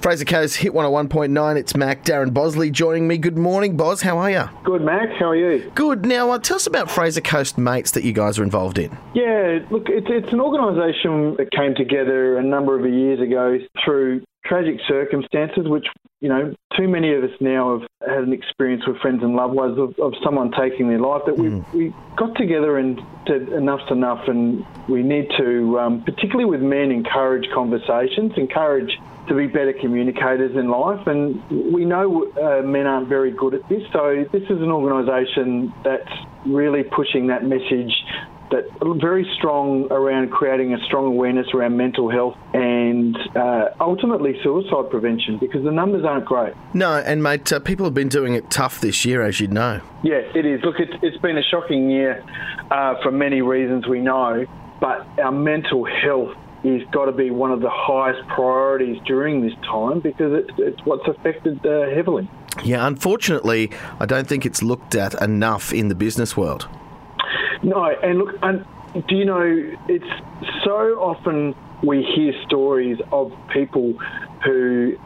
Fraser Coast hit 101.9. It's Mac. Darren Bosley joining me. Good morning, Boz. How are you? Good, Mac. How are you? Good. Now, uh, tell us about Fraser Coast Mates that you guys are involved in. Yeah, look, it's, it's an organisation that came together a number of years ago through tragic circumstances, which, you know, too many of us now have had an experience with friends and loved ones of, of someone taking their life. That we, mm. we got together and said enough's enough, and we need to, um, particularly with men, encourage conversations, encourage to be better communicators in life. And we know uh, men aren't very good at this, so this is an organisation that's really pushing that message that very strong around creating a strong awareness around mental health and uh, ultimately suicide prevention because the numbers aren't great. No, and mate, uh, people have been doing it tough this year, as you know. Yeah, it is. Look, it's, it's been a shocking year uh, for many reasons we know, but our mental health is got to be one of the highest priorities during this time because it's, it's what's affected uh, heavily. Yeah, unfortunately, I don't think it's looked at enough in the business world. No, and look, and do you know, it's so often we hear stories of people who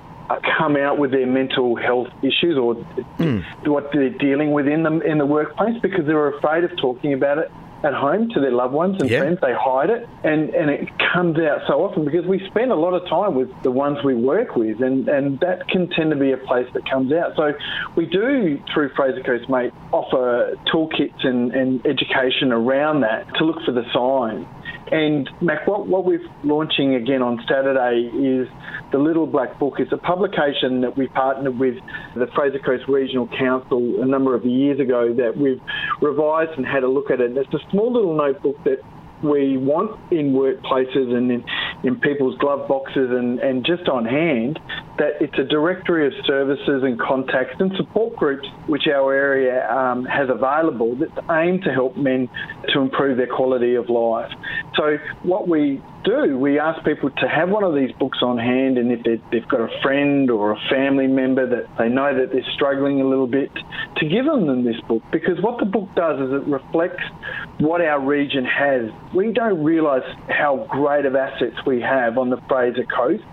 come out with their mental health issues or mm. what they're dealing with in the in the workplace because they're afraid of talking about it at home to their loved ones and friends. They hide it, and, and it comes out so often because we spend a lot of time with the ones we work with, and, and that can tend to be a place that comes out. So we do, through Fraser Coast Mate, offer toolkits and, and education around that to look for the signs. And Mac, what, what we're launching again on Saturday is the Little Black Book. is a publication that we partnered with the Fraser Coast Regional Council a number of years ago that we've revised and had a look at it. It's a small little notebook that we want in workplaces and in, in people's glove boxes and, and just on hand that it's a directory of services and contacts and support groups which our area um, has available that's aimed to help men to improve their quality of life. So what we do, we ask people to have one of these books on hand, and if they've got a friend or a family member that they know that they're struggling a little bit, to give them this book. Because what the book does is it reflects what our region has. We don't realise how great of assets we have on the Fraser Coast.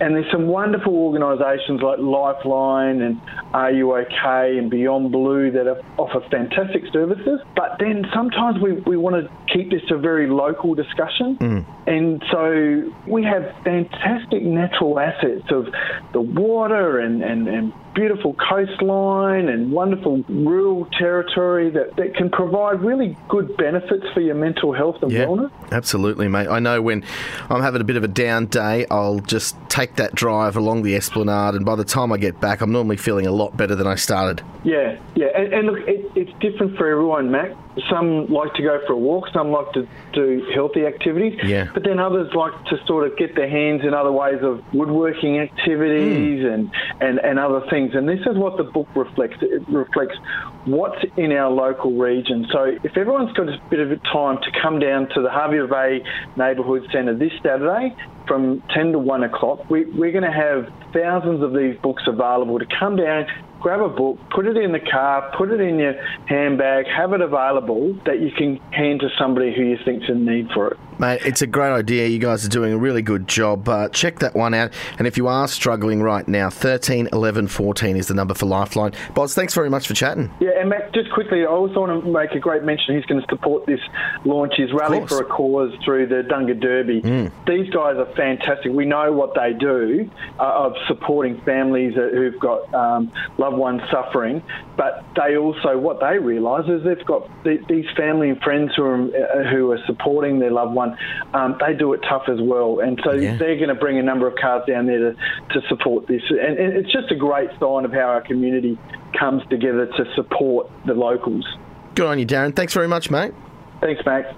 And there's some wonderful organisations like Lifeline and Are You OK and Beyond Blue that offer fantastic services. But then sometimes we, we want to keep this a very local discussion. Mm. And so we have fantastic natural assets of the water and, and, and beautiful coastline and wonderful rural territory that, that can provide really good benefits for your mental health and yeah, wellness. Absolutely, mate. I know when I'm having a bit of a down day, I'll just take that drive along the esplanade, and by the time I get back, I'm normally feeling a lot better than I started. Yeah, yeah. And, and look, it, it's different for everyone, Mac. Some like to go for a walk, some like to do healthy activities, yeah. but then others like to sort of get their hands in other ways of woodworking activities mm. and, and, and other things. And this is what the book reflects. It reflects what's in our local region. So if everyone's got a bit of time to come down to the Hervey Bay Neighbourhood Centre this Saturday from 10 to 1 o'clock, we, we're going to have thousands of these books available to come down, grab a book, put it in the car, put it in your handbag, have it available that you can hand to somebody who you think's in need for it. Mate, it's a great idea. You guys are doing a really good job. Uh, check that one out. And if you are struggling right now, 13 11 14 is the number for Lifeline. Boz, thanks very much for chatting. Yeah, and Matt, just quickly, I also want to make a great mention. He's going to support this launch, his Rally for a Cause through the Dunga Derby. Mm. These guys are fantastic. We know what they do uh, of supporting families who've got um, loved ones suffering, but they also, what they realise is they've got these family and friends who are, uh, who are supporting their loved one um, they do it tough as well. And so yeah. they're going to bring a number of cars down there to, to support this. And, and it's just a great sign of how our community comes together to support the locals. Good on you, Darren. Thanks very much, mate. Thanks, Max.